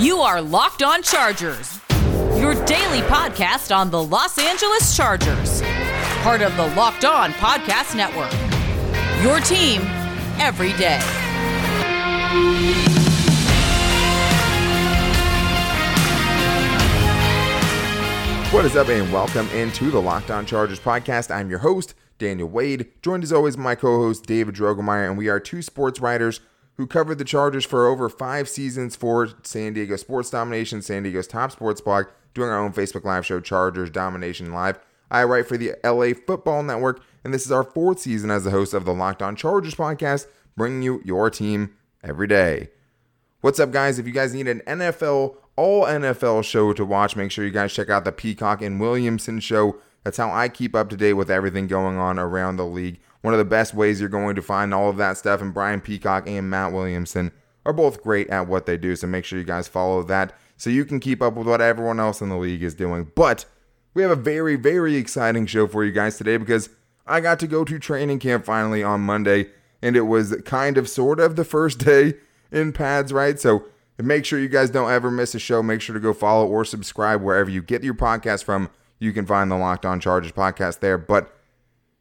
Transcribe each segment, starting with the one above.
You are Locked On Chargers, your daily podcast on the Los Angeles Chargers, part of the Locked On Podcast Network. Your team every day. What is up, and welcome into the Locked On Chargers podcast. I'm your host, Daniel Wade, joined as always by my co host, David Drogemeyer, and we are two sports writers who covered the Chargers for over five seasons for San Diego Sports Domination, San Diego's top sports blog, doing our own Facebook Live show, Chargers Domination Live. I write for the LA Football Network, and this is our fourth season as the host of the Locked On Chargers podcast, bringing you your team every day. What's up, guys? If you guys need an NFL all NFL show to watch. Make sure you guys check out the Peacock and Williamson show. That's how I keep up to date with everything going on around the league. One of the best ways you're going to find all of that stuff. And Brian Peacock and Matt Williamson are both great at what they do. So make sure you guys follow that so you can keep up with what everyone else in the league is doing. But we have a very, very exciting show for you guys today because I got to go to training camp finally on Monday. And it was kind of, sort of the first day in pads, right? So make sure you guys don't ever miss a show. Make sure to go follow or subscribe wherever you get your podcast from. You can find the Locked On Chargers podcast there. But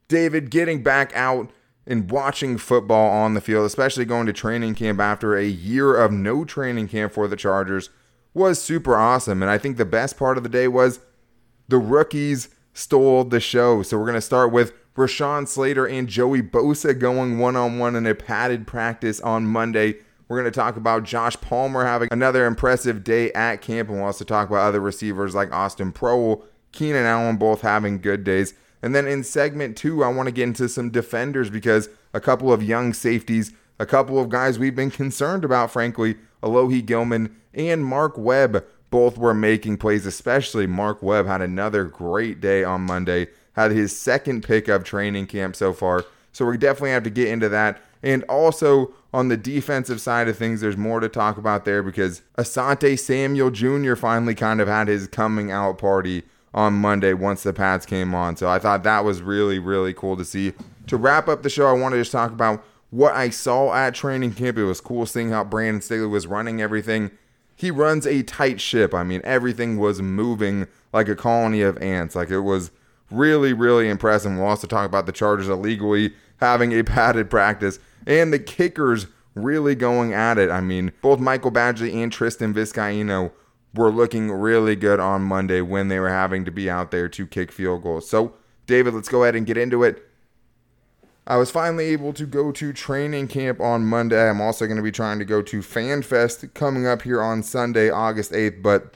David, getting back out and watching football on the field, especially going to training camp after a year of no training camp for the Chargers, was super awesome. And I think the best part of the day was the rookies stole the show. So we're going to start with Rashawn Slater and Joey Bosa going one on one in a padded practice on Monday we're going to talk about Josh Palmer having another impressive day at camp, and we'll also talk about other receivers like Austin Proehl, Keenan Allen, both having good days. And then in segment two, I want to get into some defenders because a couple of young safeties, a couple of guys we've been concerned about, frankly, Alohi Gilman and Mark Webb, both were making plays, especially Mark Webb had another great day on Monday, had his second pick of training camp so far. So we definitely have to get into that. And also on the defensive side of things, there's more to talk about there because Asante Samuel Jr. finally kind of had his coming out party on Monday once the Pats came on. So I thought that was really, really cool to see. To wrap up the show, I wanted to just talk about what I saw at training camp. It was cool seeing how Brandon Staley was running everything. He runs a tight ship. I mean, everything was moving like a colony of ants. Like it was really, really impressive. We'll also talk about the Chargers illegally having a padded practice and the kickers really going at it. I mean, both Michael Badgley and Tristan Vizcaino were looking really good on Monday when they were having to be out there to kick field goals. So, David, let's go ahead and get into it. I was finally able to go to training camp on Monday. I'm also going to be trying to go to FanFest coming up here on Sunday, August 8th, but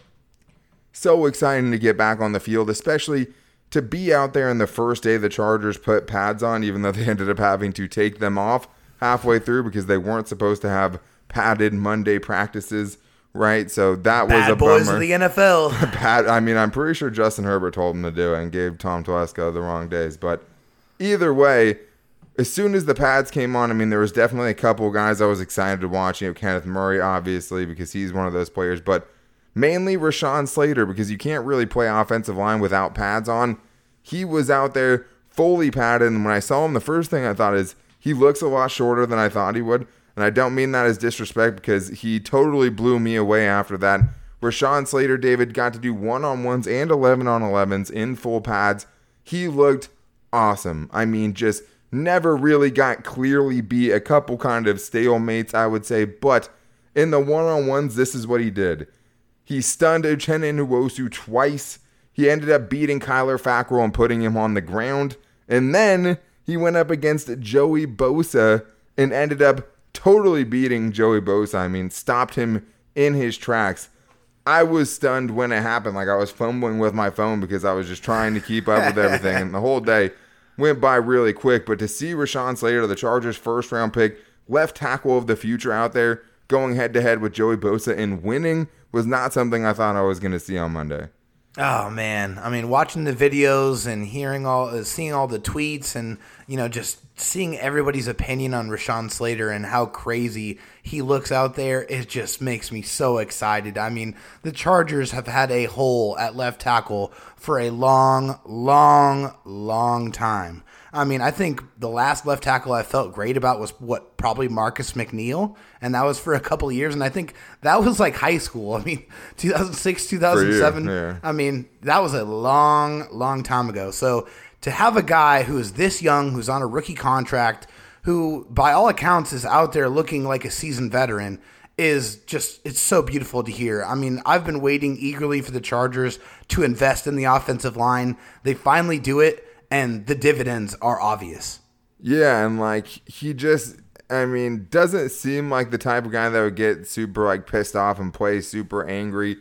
so exciting to get back on the field, especially to be out there in the first day the Chargers put pads on, even though they ended up having to take them off halfway through because they weren't supposed to have padded Monday practices, right? So that Bad was a boys bummer. of the NFL. Pat, I mean, I'm pretty sure Justin Herbert told him to do it and gave Tom Telesco the wrong days. But either way, as soon as the pads came on, I mean, there was definitely a couple guys I was excited to watch. You know, Kenneth Murray, obviously, because he's one of those players, but mainly Rashawn Slater because you can't really play offensive line without pads on. He was out there fully padded, and when I saw him, the first thing I thought is he looks a lot shorter than I thought he would. And I don't mean that as disrespect because he totally blew me away after that. Rashawn Slater, David, got to do one on ones and 11 on 11s in full pads. He looked awesome. I mean, just never really got clearly beat. A couple kind of stalemates, I would say. But in the one on ones, this is what he did. He stunned Uchenna Nwosu twice. He ended up beating Kyler Fackrell and putting him on the ground. And then he went up against Joey Bosa and ended up totally beating Joey Bosa. I mean, stopped him in his tracks. I was stunned when it happened. Like I was fumbling with my phone because I was just trying to keep up with everything. and the whole day went by really quick. But to see Rashawn Slater, the Chargers' first round pick, left tackle of the future out there, going head to head with Joey Bosa and winning was not something I thought I was going to see on Monday. Oh man, I mean, watching the videos and hearing all, uh, seeing all the tweets, and you know, just seeing everybody's opinion on Rashawn Slater and how crazy he looks out there, it just makes me so excited. I mean, the Chargers have had a hole at left tackle for a long, long, long time. I mean, I think the last left tackle I felt great about was what probably Marcus McNeill, and that was for a couple of years. And I think that was like high school. I mean, 2006, 2007. yeah. I mean, that was a long, long time ago. So to have a guy who is this young, who's on a rookie contract, who by all accounts is out there looking like a seasoned veteran, is just it's so beautiful to hear. I mean, I've been waiting eagerly for the Chargers to invest in the offensive line. They finally do it and the dividends are obvious. Yeah, and like he just I mean, doesn't seem like the type of guy that would get super like pissed off and play super angry.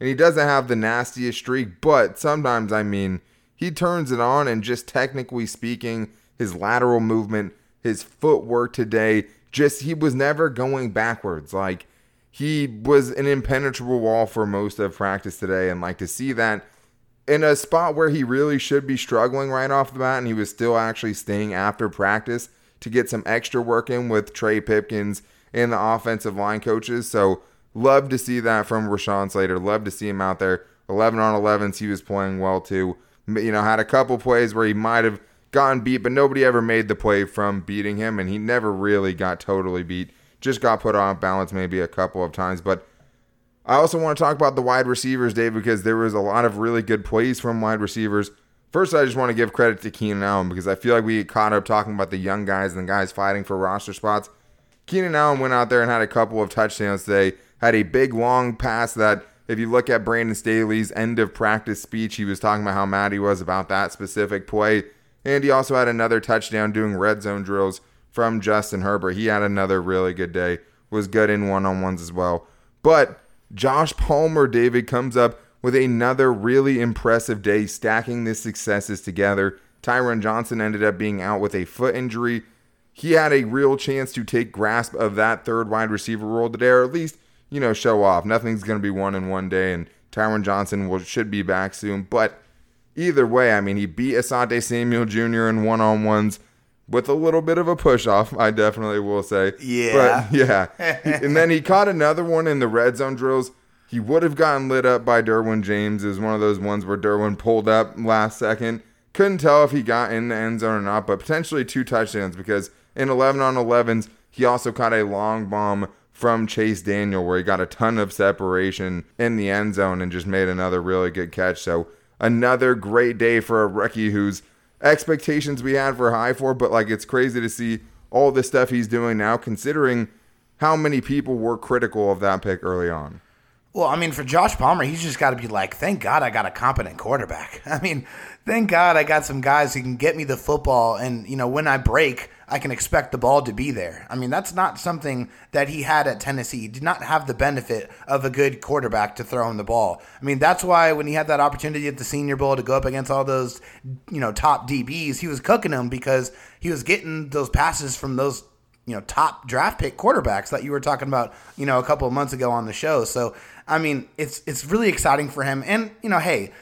And he doesn't have the nastiest streak, but sometimes I mean, he turns it on and just technically speaking, his lateral movement, his footwork today, just he was never going backwards. Like he was an impenetrable wall for most of practice today and like to see that in a spot where he really should be struggling right off the bat, and he was still actually staying after practice to get some extra work in with Trey Pipkins and the offensive line coaches. So love to see that from Rashawn Slater. Love to see him out there. 11 on 11s, he was playing well too. You know, had a couple plays where he might have gotten beat, but nobody ever made the play from beating him, and he never really got totally beat. Just got put off balance maybe a couple of times, but I also want to talk about the wide receivers, Dave, because there was a lot of really good plays from wide receivers. First, I just want to give credit to Keenan Allen because I feel like we caught up talking about the young guys and the guys fighting for roster spots. Keenan Allen went out there and had a couple of touchdowns today. Had a big long pass that, if you look at Brandon Staley's end of practice speech, he was talking about how mad he was about that specific play. And he also had another touchdown doing red zone drills from Justin Herbert. He had another really good day. Was good in one on ones as well. But Josh Palmer, David, comes up with another really impressive day, stacking the successes together. Tyron Johnson ended up being out with a foot injury. He had a real chance to take grasp of that third wide receiver role today, or at least, you know, show off. Nothing's going to be one in one day, and Tyron Johnson will, should be back soon. But either way, I mean, he beat Asante Samuel Jr. in one on ones with a little bit of a push off, I definitely will say. Yeah. But yeah. and then he caught another one in the red zone drills. He would have gotten lit up by Derwin James. It was one of those ones where Derwin pulled up last second. Couldn't tell if he got in the end zone or not, but potentially two touchdowns because in 11 on 11s, he also caught a long bomb from Chase Daniel where he got a ton of separation in the end zone and just made another really good catch. So another great day for a rookie who's expectations we had for high for, but like it's crazy to see all the stuff he's doing now, considering how many people were critical of that pick early on. Well, I mean, for Josh Palmer, he's just got to be like, thank God I got a competent quarterback. I mean, thank God I got some guys who can get me the football, and you know, when I break, I can expect the ball to be there. I mean, that's not something that he had at Tennessee. He did not have the benefit of a good quarterback to throw him the ball. I mean, that's why when he had that opportunity at the Senior Bowl to go up against all those, you know, top DBs, he was cooking them because he was getting those passes from those you know top draft pick quarterbacks that you were talking about you know a couple of months ago on the show so i mean it's it's really exciting for him and you know hey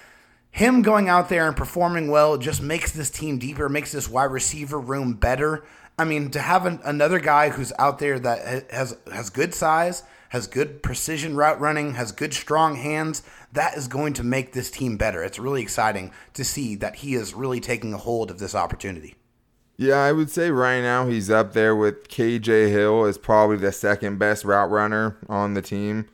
him going out there and performing well just makes this team deeper makes this wide receiver room better. I mean to have an, another guy who's out there that has has good size has good precision route running has good strong hands that is going to make this team better. It's really exciting to see that he is really taking a hold of this opportunity. Yeah, I would say right now he's up there with KJ Hill as probably the second best route runner on the team.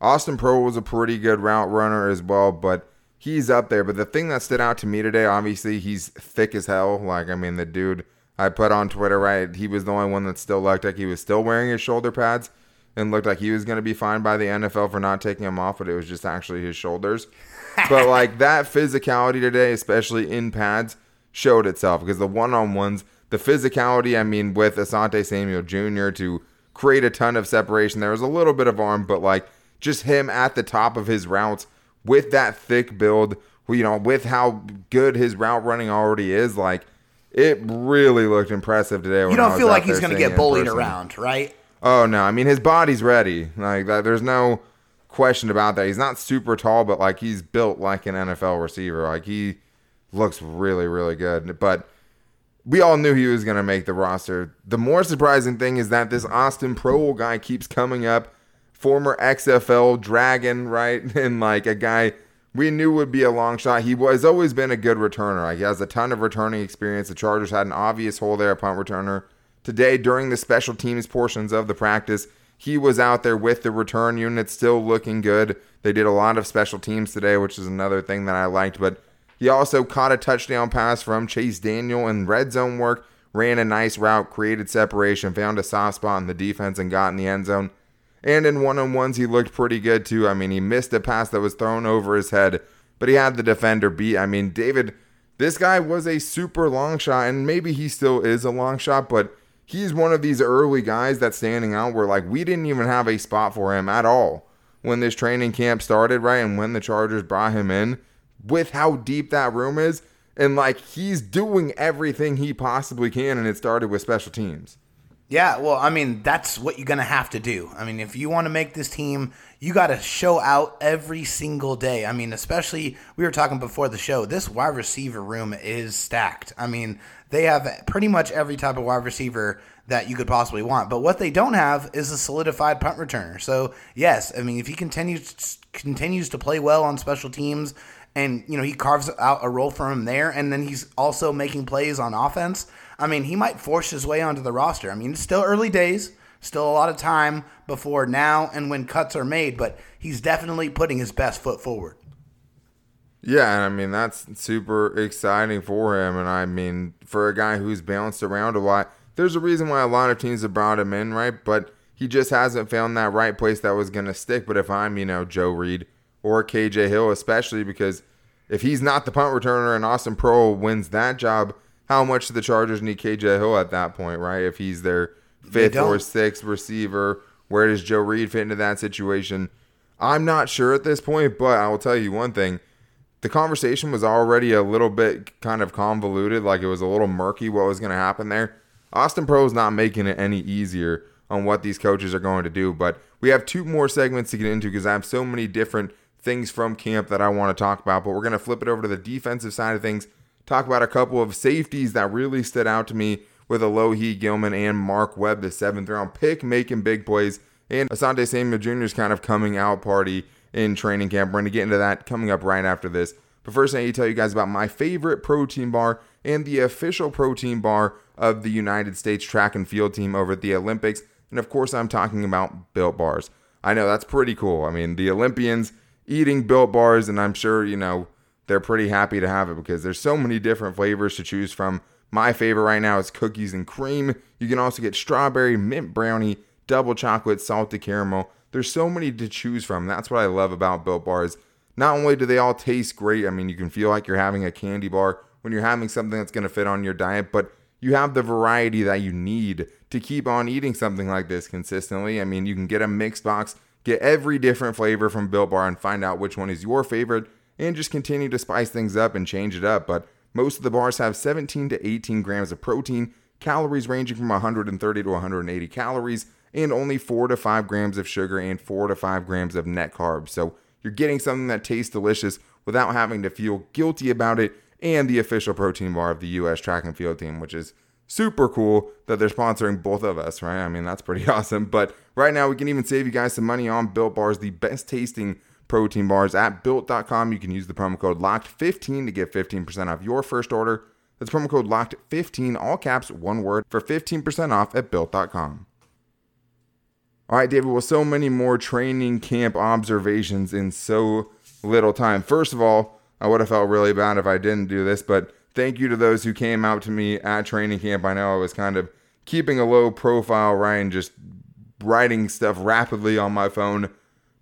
Austin Proehl was a pretty good route runner as well, but he's up there. But the thing that stood out to me today, obviously, he's thick as hell. Like, I mean, the dude I put on Twitter, right? He was the only one that still looked like he was still wearing his shoulder pads and looked like he was going to be fined by the NFL for not taking them off, but it was just actually his shoulders. but like that physicality today, especially in pads, showed itself because the one on ones, the physicality, I mean, with Asante Samuel Jr. to create a ton of separation, there was a little bit of arm, but like just him at the top of his routes with that thick build, you know, with how good his route running already is, like it really looked impressive today. you don't feel like he's going to get bullied around right Oh no, I mean his body's ready. Like that, there's no question about that. He's not super tall, but like he's built like an NFL receiver. Like he looks really, really good. But we all knew he was gonna make the roster. The more surprising thing is that this Austin Proehl guy keeps coming up. Former XFL Dragon, right? And like a guy we knew would be a long shot. He has always been a good returner. He has a ton of returning experience. The Chargers had an obvious hole there, punt returner. Today, during the special teams portions of the practice, he was out there with the return unit, still looking good. They did a lot of special teams today, which is another thing that I liked. But he also caught a touchdown pass from Chase Daniel in red zone work, ran a nice route, created separation, found a soft spot in the defense, and got in the end zone. And in one on ones, he looked pretty good too. I mean, he missed a pass that was thrown over his head, but he had the defender beat. I mean, David, this guy was a super long shot, and maybe he still is a long shot, but he's one of these early guys that's standing out where, like, we didn't even have a spot for him at all when this training camp started, right? And when the Chargers brought him in, with how deep that room is. And, like, he's doing everything he possibly can, and it started with special teams. Yeah, well, I mean, that's what you're going to have to do. I mean, if you want to make this team, you got to show out every single day. I mean, especially, we were talking before the show, this wide receiver room is stacked. I mean, they have pretty much every type of wide receiver that you could possibly want. But what they don't have is a solidified punt returner. So, yes, I mean, if he continues continues to play well on special teams and, you know, he carves out a role for him there and then he's also making plays on offense – I mean, he might force his way onto the roster. I mean, it's still early days, still a lot of time before now and when cuts are made, but he's definitely putting his best foot forward. Yeah, and I mean that's super exciting for him. And I mean, for a guy who's bounced around a lot, there's a reason why a lot of teams have brought him in, right? But he just hasn't found that right place that was going to stick. But if I'm, you know, Joe Reed or KJ Hill, especially because if he's not the punt returner and Austin Proehl wins that job, how much do the Chargers need KJ Hill at that point, right? If he's their fifth or sixth receiver, where does Joe Reed fit into that situation? I'm not sure at this point, but I will tell you one thing. The conversation was already a little bit kind of convoluted, like it was a little murky what was going to happen there. Austin Proehl is not making it any easier on what these coaches are going to do, but we have two more segments to get into because I have so many different things from camp that I want to talk about, but we're going to flip it over to the defensive side of things talk about a couple of safeties that really stood out to me with Alohi Gilman and Mark Webb, the seventh round pick, making big plays, and Asante Samuel Jr.'s kind of coming out party in training camp. We're going to get into that coming up right after this. But first, I need to tell you guys about my favorite protein bar and the official protein bar of the United States track and field team over at the Olympics. And of course, I'm talking about Built Bars. I know that's pretty cool. I mean, the Olympians eating Built Bars, and I'm sure, you know, they're pretty happy to have it because there's so many different flavors to choose from. My favorite right now is cookies and cream. You can also get strawberry, mint brownie, double chocolate, salted caramel. There's so many to choose from. That's what I love about Built Bars. Not only do they all taste great, I mean, you can feel like you're having a candy bar when you're having something that's going to fit on your diet, but you have the variety that you need to keep on eating something like this consistently. I mean, you can get a mixed box, get every different flavor from Built Bar, and find out which one is your favorite and just continue to spice things up and change it up. But most of the bars have 17 to 18 grams of protein, calories ranging from 130 to 180 calories, and only 4 to 5 grams of sugar and 4 to 5 grams of net carbs. So you're getting something that tastes delicious without having to feel guilty about it, and the official protein bar of the U.S. track and field team, which is super cool that they're sponsoring both of us, right? I mean, that's pretty awesome. But right now, we can even save you guys some money on Built Bars, the best tasting protein bars at built.com. You can use the promo code LOCKED15 to get 15% off your first order. That's promo code LOCKED15, all caps, one word, for 15% off at built.com. All right, David, well, so many more training camp observations in so little time. First of all, I would have felt really bad if I didn't do this, but thank you to those who came out to me at training camp. I know I was kind of keeping a low profile, Ryan, just writing stuff rapidly on my phone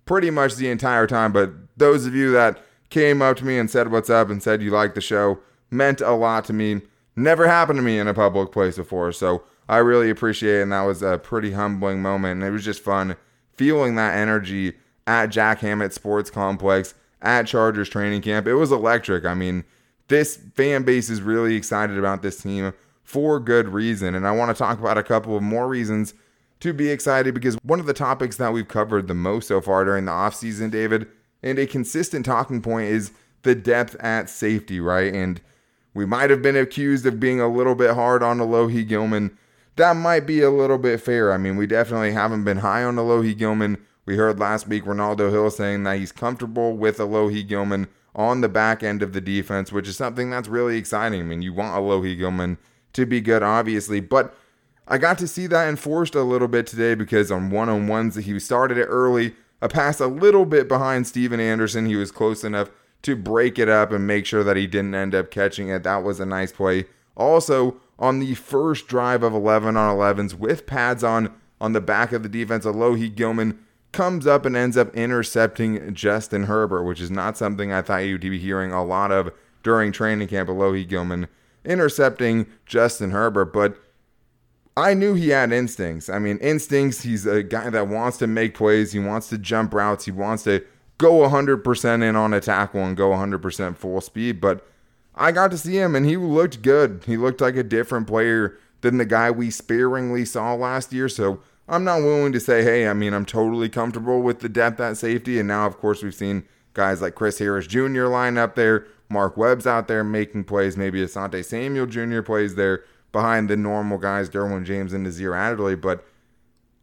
pretty much the entire time. But those of you that came up to me and said what's up and said you liked the show meant a lot to me. Never happened to me in a public place before. So I really appreciate it. And that was a pretty humbling moment. And it was just fun feeling that energy at Jack Hammett Sports Complex at Chargers training camp. It was electric. I mean, this fan base is really excited about this team for good reason. And I want to talk about a couple of more reasons to be excited because one of the topics that we've covered the most so far during the offseason, David, and a consistent talking point is the depth at safety, right? And we might have been accused of being a little bit hard on Alohi Gilman. That might be a little bit fair. I mean, we definitely haven't been high on Alohi Gilman. We heard last week Renaldo Hill saying that he's comfortable with Alohi Gilman on the back end of the defense, which is something that's really exciting. I mean, you want Alohi Gilman to be good, obviously, but I got to see that enforced a little bit today because on one on ones, he started it early, a pass a little bit behind Steven Anderson. He was close enough to break it up and make sure that he didn't end up catching it. That was a nice play. Also, on the first drive of 11 on 11s with pads on on the back of the defense, Alohi Gilman comes up and ends up intercepting Justin Herbert, which is not something I thought you'd be hearing a lot of during training camp. Alohi Gilman intercepting Justin Herbert, but I knew he had instincts. I mean, instincts, he's a guy that wants to make plays, he wants to jump routes, he wants to go 100% in on a tackle and go 100% full speed, but I got to see him and he looked good. He looked like a different player than the guy we sparingly saw last year, so I'm not willing to say, hey, I mean, I'm totally comfortable with the depth at safety. And now, of course, we've seen guys like Chris Harris Jr. line up there. Mark Webb's out there making plays. Maybe Asante Samuel Jr. plays there behind the normal guys, Derwin James and Nasir Adderley. But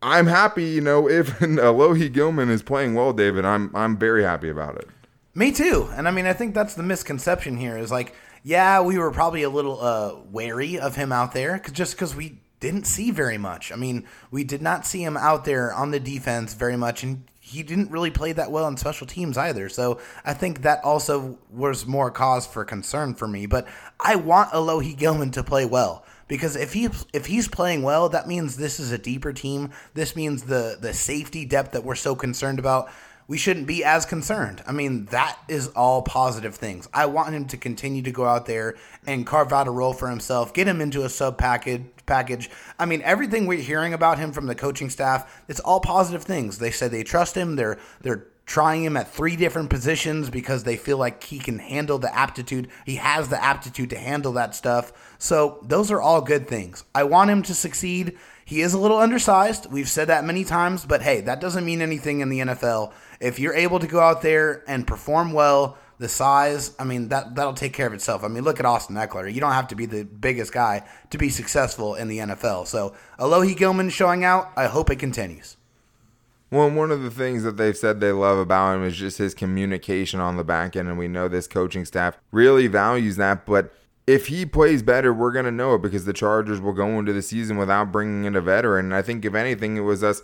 I'm happy, you know, if Alohi Gilman is playing well, David, I'm I'm very happy about it. Me too. And I mean, I think that's the misconception here is like, yeah, we were probably a little uh, wary of him out there cause just because we didn't see very much. I mean, we did not see him out there on the defense very much, and he didn't really play that well on special teams either. So I think that also was more cause for concern for me. But I want Alohi Gilman to play well because if he if he's playing well, that means this is a deeper team. This means the the safety depth that we're so concerned about we shouldn't be as concerned. I mean, that is all positive things. I want him to continue to go out there and carve out a role for himself, get him into a sub package package. I mean, everything we're hearing about him from the coaching staff, it's all positive things. They said they trust him. They're they're trying him at three different positions because they feel like he can handle the aptitude. He has the aptitude to handle that stuff. So, those are all good things. I want him to succeed. He is a little undersized. We've said that many times, but hey, that doesn't mean anything in the NFL if you're able to go out there and perform well, the size, I mean, that that'll take care of itself. I mean, look at Austin Ekeler. You don't have to be the biggest guy to be successful in the NFL. So, Alohi Gilman showing out. I hope it continues. Well, one of the things that they've said they love about him is just his communication on the back end, and we know this coaching staff really values that. But if he plays better, we're going to know it because the Chargers will go into the season without bringing in a veteran. And I think, if anything, it was us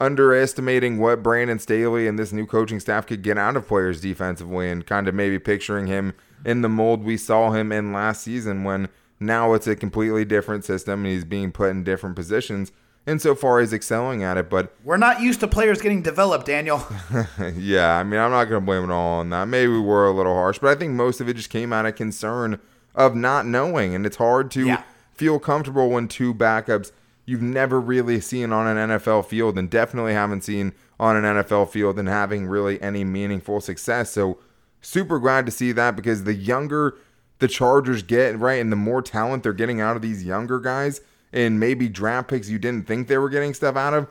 underestimating what Brandon Staley and this new coaching staff could get out of players defensively and kind of maybe picturing him in the mold we saw him in last season when now it's a completely different system and he's being put in different positions And so far, he's excelling at it. But we're not used to players getting developed, Daniel. yeah, I mean, I'm not going to blame it all on that. Maybe we were a little harsh, but I think most of it just came out of concern of not knowing. And it's hard to yeah. feel comfortable when two backups – you've never really seen on an NFL field and definitely haven't seen on an NFL field and having really any meaningful success. So super glad to see that because the younger the Chargers get, right, and the more talent they're getting out of these younger guys and maybe draft picks you didn't think they were getting stuff out of,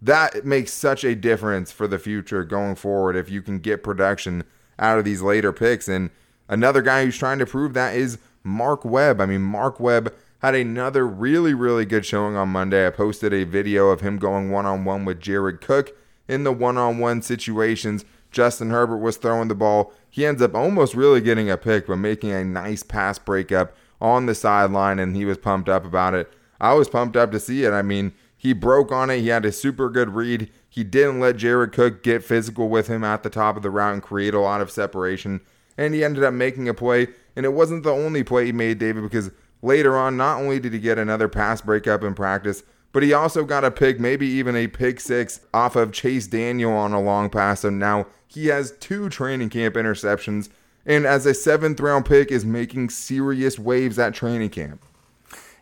that makes such a difference for the future going forward if you can get production out of these later picks. And another guy who's trying to prove that is Mark Webb. I mean, Mark Webb had another really, really good showing on Monday. I posted a video of him going one on one with Jared Cook in the one on one situations. Justin Herbert was throwing the ball. He ends up almost really getting a pick, but making a nice pass breakup on the sideline, and he was pumped up about it. I was pumped up to see it. I mean, he broke on it. He had a super good read. He didn't let Jared Cook get physical with him at the top of the route and create a lot of separation. And he ended up making a play. And it wasn't the only play he made, David, because Later on, not only did he get another pass breakup in practice, but he also got a pick, maybe even a pick six off of Chase Daniel on a long pass. And now he has two training camp interceptions. And as a seventh round pick, is making serious waves at training camp.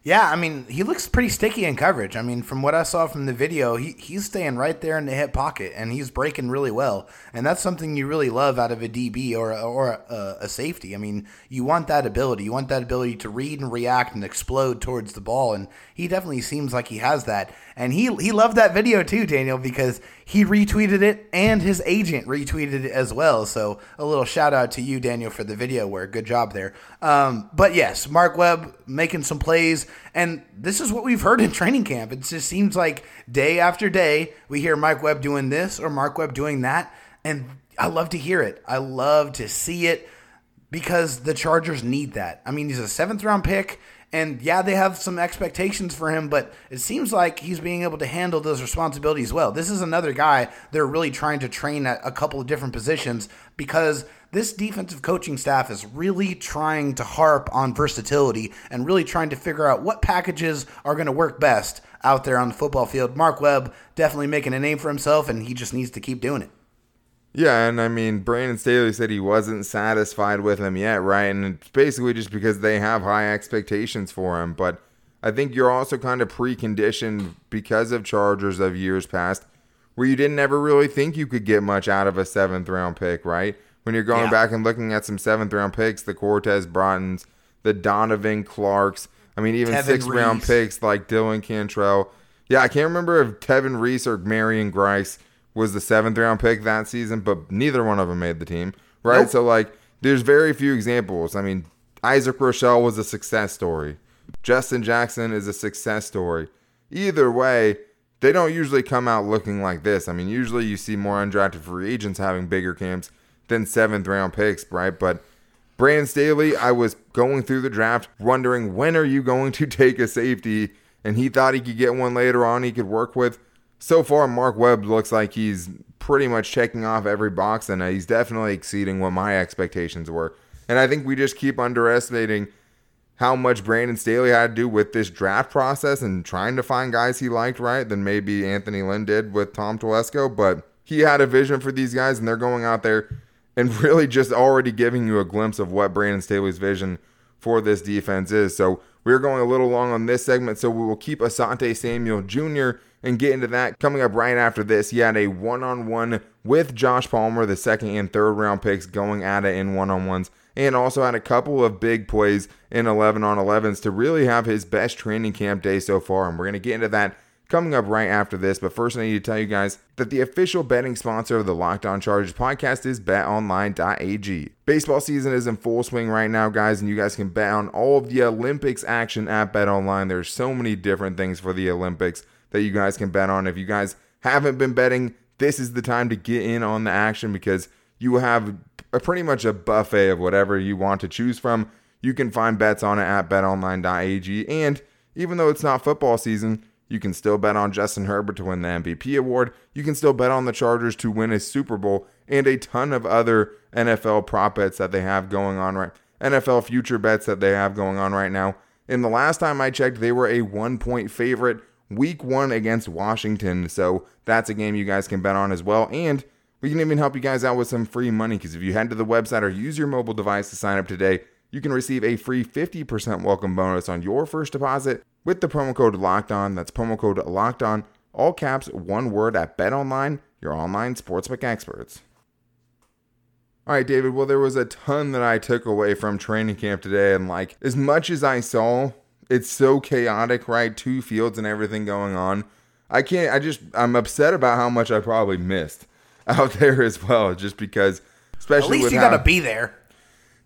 Yeah, I mean, he looks pretty sticky in coverage. I mean, from what I saw from the video, he, he's staying right there in the hip pocket and he's breaking really well. And that's something you really love out of a DB or, or a, a safety. I mean, you want that ability. You want that ability to read and react and explode towards the ball. And he definitely seems like he has that. And he, he loved that video too, Daniel, because he retweeted it and his agent retweeted it as well. So a little shout out to you, Daniel, for the video where good job there. Um, but yes, Mark Webb making some plays. And this is what we've heard in training camp. It just seems like day after day, we hear Mark Webb doing this or Mark Webb doing that. And I love to hear it. I love to see it. because the Chargers need that. I mean, he's a seventh round pick. And yeah, they have some expectations for him, but it seems like he's being able to handle those responsibilities well. This is another guy they're really trying to train at a couple of different positions because this defensive coaching staff is really trying to harp on versatility and really trying to figure out what packages are going to work best out there on the football field. Mark Webb definitely making a name for himself, and he just needs to keep doing it. Yeah, and I mean, Brandon Staley said he wasn't satisfied with him yet, right? And it's basically just because they have high expectations for him. But I think you're also kind of preconditioned because of Chargers of years past, where you didn't ever really think you could get much out of a seventh round pick, right? When you're going yeah. back and looking at some seventh round picks, the Cortez Broughton's, the Donovan Clarks, I mean, even sixth round picks like Dylan Cantrell. Yeah, I can't remember if Tevin Reese or Marion Grice was the seventh round pick that season, but neither one of them made the team, right? Nope. So like, there's very few examples. I mean, Isaac Rochell was a success story. Justin Jackson is a success story. Either way, they don't usually come out looking like this. I mean, usually you see more undrafted free agents having bigger camps than seventh round picks, right? But Brandon Staley, I was going through the draft wondering when are you going to take a safety, and he thought he could get one later on he could work with so far, Mark Webb looks like he's pretty much checking off every box, and he's definitely exceeding what my expectations were. And I think we just keep underestimating how much Brandon Staley had to do with this draft process and trying to find guys he liked, right? Than maybe Anthony Lynn did with Tom Telesco. But he had a vision for these guys, and they're going out there and really just already giving you a glimpse of what Brandon Staley's vision for this defense is. So we're going a little long on this segment, so we will keep Asante Samuel Jr and get into that coming up right after this. He had a one on one with Josh Palmer, the second and third round picks going at it in one on ones, and also had a couple of big plays in 11 on 11s to really have his best training camp day so far. And we're going to get into that coming up right after this. But first, I need to tell you guys that the official betting sponsor of the Locked On Chargers podcast is betonline.ag. Baseball season is in full swing right now, guys, and you guys can bet on all of the Olympics action at betonline. There's so many different things for the Olympics that you guys can bet on. If you guys haven't been betting, this is the time to get in on the action because you have a, pretty much a buffet of whatever you want to choose from. You can find bets on it at betonline.ag. And even though it's not football season, you can still bet on Justin Herbert to win the MVP award. You can still bet on the Chargers to win a Super Bowl and a ton of other NFL prop bets that they have going on right NFL future bets that they have going on right now. And the last time I checked, they were a one point favorite week one against Washington. So that's a game you guys can bet on as well. And we can even help you guys out with some free money because if you head to the website or use your mobile device to sign up today, you can receive a free 50% welcome bonus on your first deposit with the promo code locked on. That's promo code locked on, all caps, one word at Bet Online, your online sportsbook experts. All right, David. Well, there was a ton that I took away from training camp today. And like, as much as I saw, it's so chaotic, right? Two fields and everything going on. I can't. I just I'm upset about how much I probably missed out there as well, just because. Especially at least you how, gotta be there.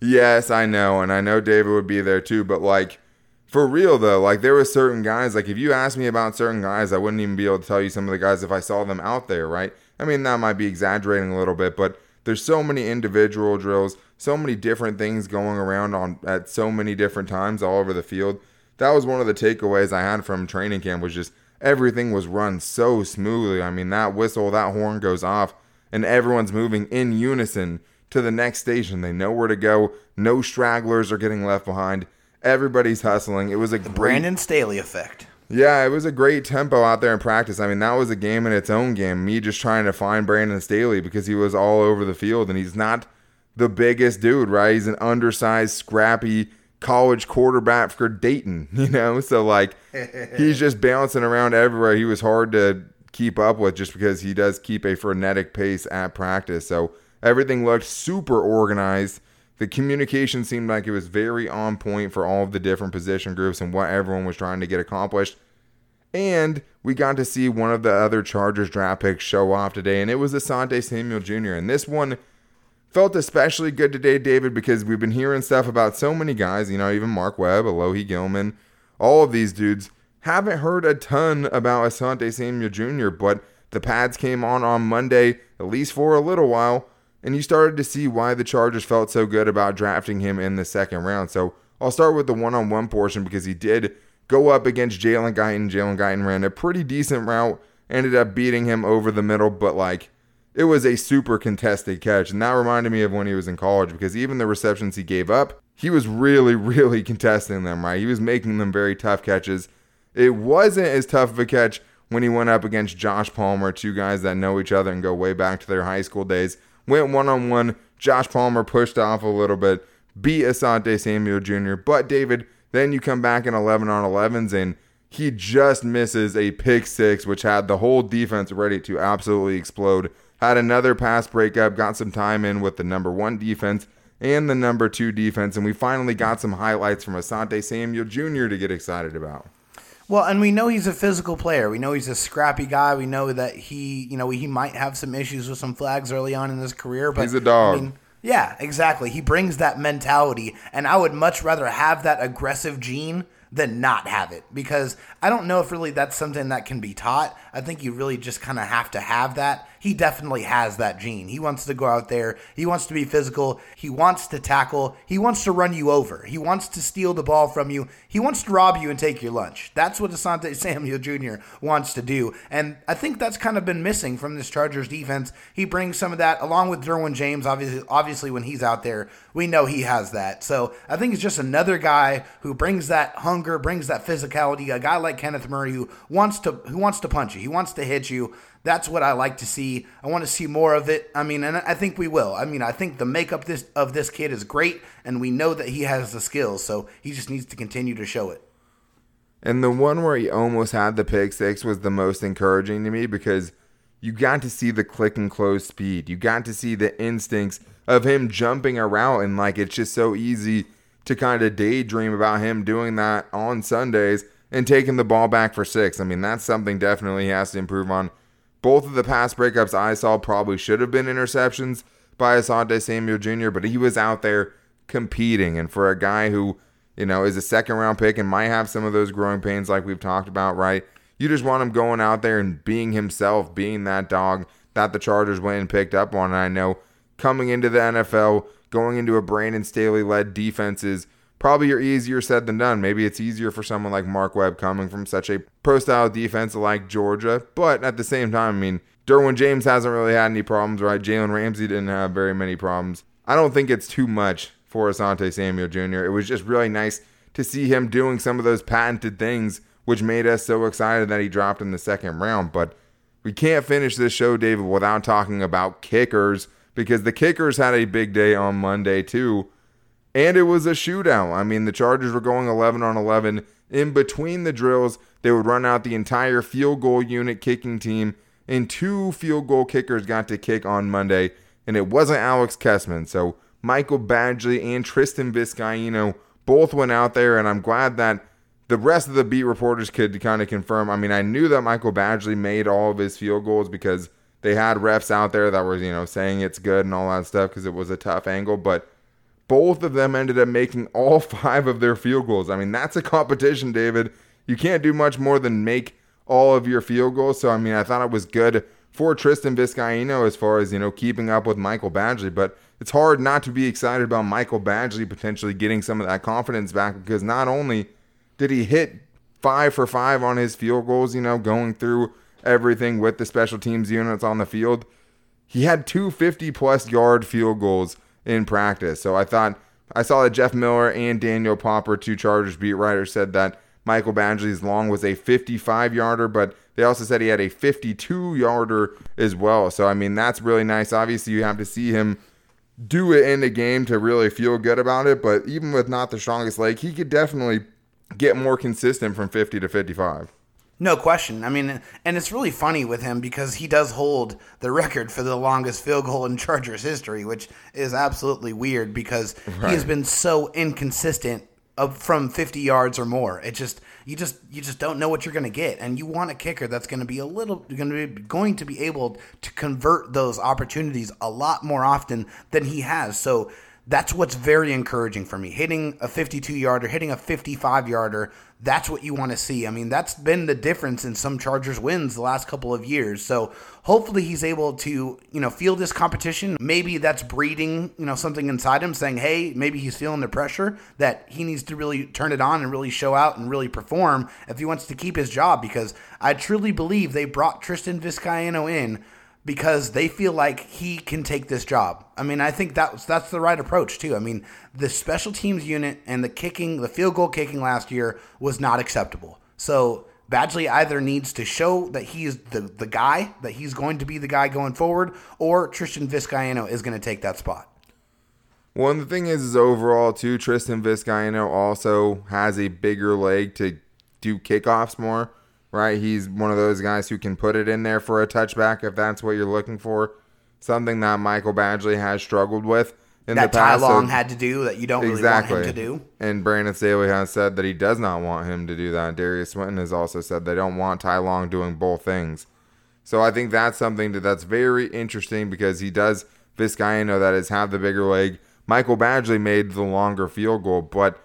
Yes, I know, and I know David would be there too. But like, for real though, like there were certain guys. Like if you asked me about certain guys, I wouldn't even be able to tell you some of the guys if I saw them out there, right? I mean, that might be exaggerating a little bit, but there's so many individual drills, so many different things going around on at so many different times all over the field that was one of the takeaways I had from training camp was just everything was run so smoothly. I mean, that whistle, that horn goes off, and everyone's moving in unison to the next station. They know where to go. No stragglers are getting left behind. Everybody's hustling. It was a great, Brandon Staley effect. Yeah, it was a great tempo out there in practice. I mean, that was a game in its own game. Me just trying to find Brandon Staley because he was all over the field, and he's not the biggest dude, right? He's an undersized, scrappy college quarterback for Dayton, you know? So like he's just bouncing around everywhere. He was hard to keep up with just because he does keep a frenetic pace at practice. So everything looked super organized. The communication seemed like it was very on point for all of the different position groups and what everyone was trying to get accomplished. And we got to see one of the other Chargers draft picks show off today, and it was Asante Samuel Jr. And this one Felt especially good today, David, because we've been hearing stuff about so many guys, you know, even Mark Webb, Alohi Gilman, all of these dudes. Haven't heard a ton about Asante Samuel Jr., but the pads came on on Monday, at least for a little while, and you started to see why the Chargers felt so good about drafting him in the second round. So I'll start with the one on one portion because he did go up against Jalen Guyton. Jalen Guyton ran a pretty decent route, ended up beating him over the middle, but like it was a super contested catch. And that reminded me of when he was in college because even the receptions he gave up, he was really, really contesting them, right? He was making them very tough catches. It wasn't as tough of a catch when he went up against Josh Palmer, two guys that know each other and go way back to their high school days. Went one on one. Josh Palmer pushed off a little bit, beat Asante Samuel Jr. But David, then you come back in 11 on 11s and he just misses a pick six, which had the whole defense ready to absolutely explode. Had another pass breakup, got some time in with the number one defense and the number two defense, and we finally got some highlights from Asante Samuel Jr. to get excited about. Well, and we know he's a physical player. We know he's a scrappy guy. We know that he, you know, he might have some issues with some flags early on in his career, but he's a dog. I mean, yeah, exactly. He brings that mentality, and I would much rather have that aggressive gene than not have it because I don't know if really that's something that can be taught. I think you really just kind of have to have that. He definitely has that gene. He wants to go out there. He wants to be physical. He wants to tackle. He wants to run you over. He wants to steal the ball from you. He wants to rob you and take your lunch. That's what Asante Samuel Jr. wants to do. And I think that's kind of been missing from this Chargers defense. He brings some of that along with Derwin James. Obviously, obviously when he's out there, we know he has that. So I think it's just another guy who brings that hunger, brings that physicality. A guy like Kenneth Murray who wants to who wants to punch you. He wants to hit you. That's what I like to see. I want to see more of it. I mean, and I think we will. I mean, I think the makeup this of this kid is great, and we know that he has the skills. So he just needs to continue to show it. And the one where he almost had the pick six was the most encouraging to me because you got to see the click and close speed. You got to see the instincts of him jumping around, and like it's just so easy to kind of daydream about him doing that on Sundays and taking the ball back for six. I mean, that's something definitely he has to improve on. Both of the pass breakups I saw probably should have been interceptions by Asante Samuel Jr., but he was out there competing. And for a guy who, you know, is a second round pick and might have some of those growing pains like we've talked about, right? You just want him going out there and being himself, being that dog that the Chargers went and picked up on. And I know coming into the NFL, going into a Brandon Staley led defenses, probably are easier said than done. Maybe it's easier for someone like Mark Webb coming from such a pro style defense like Georgia. But at the same time, I mean, Derwin James hasn't really had any problems, right? Jalen Ramsey didn't have very many problems. I don't think it's too much for Asante Samuel Jr. It was just really nice to see him doing some of those patented things, which made us so excited that he dropped in the second round. But we can't finish this show, David, without talking about kickers because the kickers had a big day on Monday, too. And it was a shootout. I mean, the Chargers were going 11 on 11. In between the drills, they would run out the entire field goal unit kicking team, and two field goal kickers got to kick on Monday, and it wasn't Alex Kessman. So Michael Badgley and Tristan Vizcaino both went out there, and I'm glad that the rest of the beat reporters could kind of confirm. I mean, I knew that Michael Badgley made all of his field goals because they had refs out there that were, you know, saying it's good and all that stuff because it was a tough angle, but both of them ended up making all five of their field goals. I mean, that's a competition, David. You can't do much more than make all of your field goals. So, I mean, I thought it was good for Tristan Vizcaino as far as, you know, keeping up with Michael Badgley. But it's hard not to be excited about Michael Badgley potentially getting some of that confidence back because not only did he hit five for five on his field goals, you know, going through everything with the special teams units on the field, he had two 50 plus yard field goals in practice. So I thought I saw that Jeff Miller and Daniel Popper, two Chargers beat writers, said that Michael Badgley's long was a 55 yarder, but they also said he had a 52 yarder as well. So I mean that's really nice. Obviously you have to see him do it in the game to really feel good about it. But even with not the strongest leg, he could definitely get more consistent from 50 to 55. No question. I mean, and it's really funny with him because he does hold the record for the longest field goal in Chargers history, which is absolutely weird because right. he has been so inconsistent of from 50 yards or more. It just you just you just don't know what you're going to get and you want a kicker that's going to be a little going to be going to be able to convert those opportunities a lot more often than he has. So that's what's very encouraging for me. Hitting a 52 yarder, hitting a 55 yarder, that's what you want to see. I mean, that's been the difference in some Chargers wins the last couple of years. So hopefully he's able to, you know, feel this competition. Maybe that's breeding, you know, something inside him saying, hey, maybe he's feeling the pressure that he needs to really turn it on and really show out and really perform if he wants to keep his job. Because I truly believe they brought Tristan Vizcaino in because they feel like he can take this job. I mean, I think that's that's the right approach too. I mean, the special teams unit and the kicking, the field goal kicking last year was not acceptable. So Badgley either needs to show that he is the, the guy, that he's going to be the guy going forward, or Tristan Vizcaino is going to take that spot. Well, and the thing is, is overall too, Tristan Vizcaino also has a bigger leg to do kickoffs more right? He's one of those guys who can put it in there for a touchback if that's what you're looking for. Something that Michael Badgley has struggled with in that the past. Ty Long had to do that you don't exactly. really want him to do. And Brandon Staley has said that he does not want him to do that. Derius Swinton has also said they don't want Ty Long doing both things. So I think that's something that that's very interesting because he does Vizcaino that is have the bigger leg. Michael Badgley made the longer field goal, but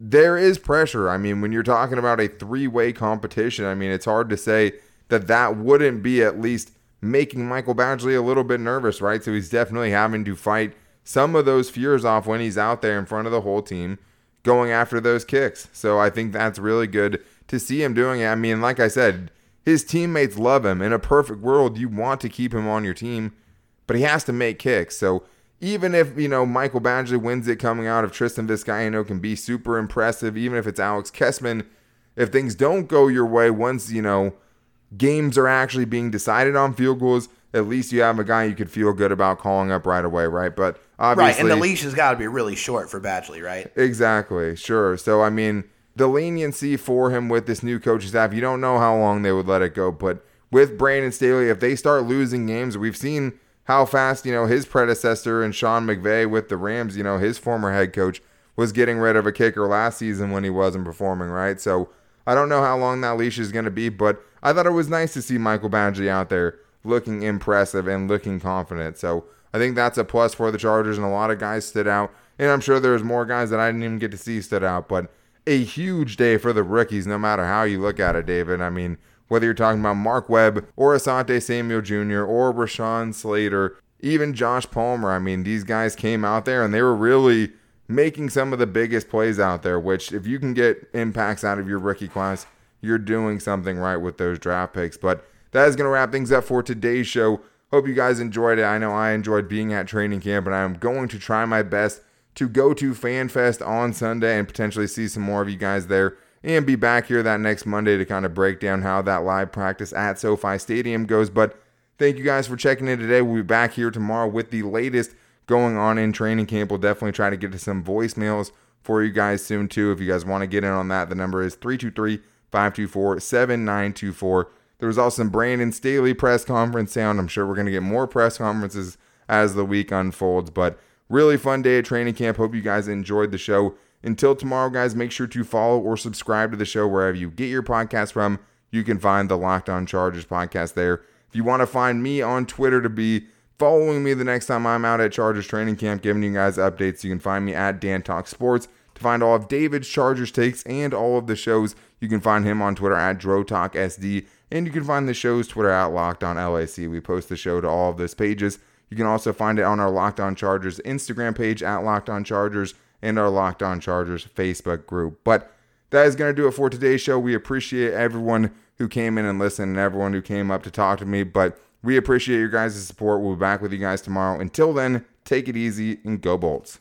there is pressure. I mean, when you're talking about a three way competition, I mean, it's hard to say that that wouldn't be at least making Michael Badgley a little bit nervous, right? So he's definitely having to fight some of those fears off when he's out there in front of the whole team going after those kicks. So I think that's really good to see him doing it. I mean, like I said, his teammates love him. In a perfect world, you want to keep him on your team, but he has to make kicks. So even if you know Michael Badgley wins it coming out of Tristan Vizcaino can be super impressive, even if it's Alex Kessman, if things don't go your way once you know games are actually being decided on field goals, at least you have a guy you could feel good about calling up right away, right? But obviously, right, and the leash has got to be really short for Badgley, right? Exactly, sure. So I mean, the leniency for him with this new coaching staff, you don't know how long they would let it go, but with Brandon Staley, if they start losing games, we've seen how fast, you know, his predecessor and Sean McVay with the Rams, you know, his former head coach was getting rid of a kicker last season when he wasn't performing, right? So I don't know how long that leash is going to be, but I thought it was nice to see Michael Badgley out there looking impressive and looking confident. So I think that's a plus for the Chargers, and a lot of guys stood out. And I'm sure there's more guys that I didn't even get to see stood out, but a huge day for the rookies, no matter how you look at it, David. I mean, whether you're talking about Mark Webb or Asante Samuel Jr. or Rashawn Slater, even Josh Palmer. I mean, these guys came out there and they were really making some of the biggest plays out there, which if you can get impacts out of your rookie class, you're doing something right with those draft picks. But that is going to wrap things up for today's show. Hope you guys enjoyed it. I know I enjoyed being at training camp, and I'm going to try my best to go to FanFest on Sunday and potentially see some more of you guys there and be back here that next Monday to kind of break down how that live practice at SoFi Stadium goes. But thank you guys for checking in today. We'll be back here tomorrow with the latest going on in training camp. We'll definitely try to get to some voicemails for you guys soon, too. If you guys want to get in on that, the number is 323 524 7924. There was also some Brandon Staley press conference sound. I'm sure we're going to get more press conferences as the week unfolds, but really fun day at training camp. Hope you guys enjoyed the show. Until tomorrow, guys, make sure to follow or subscribe to the show wherever you get your podcast from. You can find the Locked On Chargers podcast there. If you want to find me on Twitter to be following me the next time I'm out at Chargers training camp, giving you guys updates, you can find me at Dan Talk Sports. To find all of David's Chargers takes and all of the shows, you can find him on Twitter at DroTalkSD, and you can find the show's Twitter at Locked On LAC. We post the show to all of those pages. You can also find it on our Locked On Chargers Instagram page at Locked On Chargers and our Locked On Chargers Facebook group. But that is going to do it for today's show. We appreciate everyone who came in and listened and everyone who came up to talk to me. But we appreciate your guys' support. We'll be back with you guys tomorrow. Until then, take it easy and go Bolts.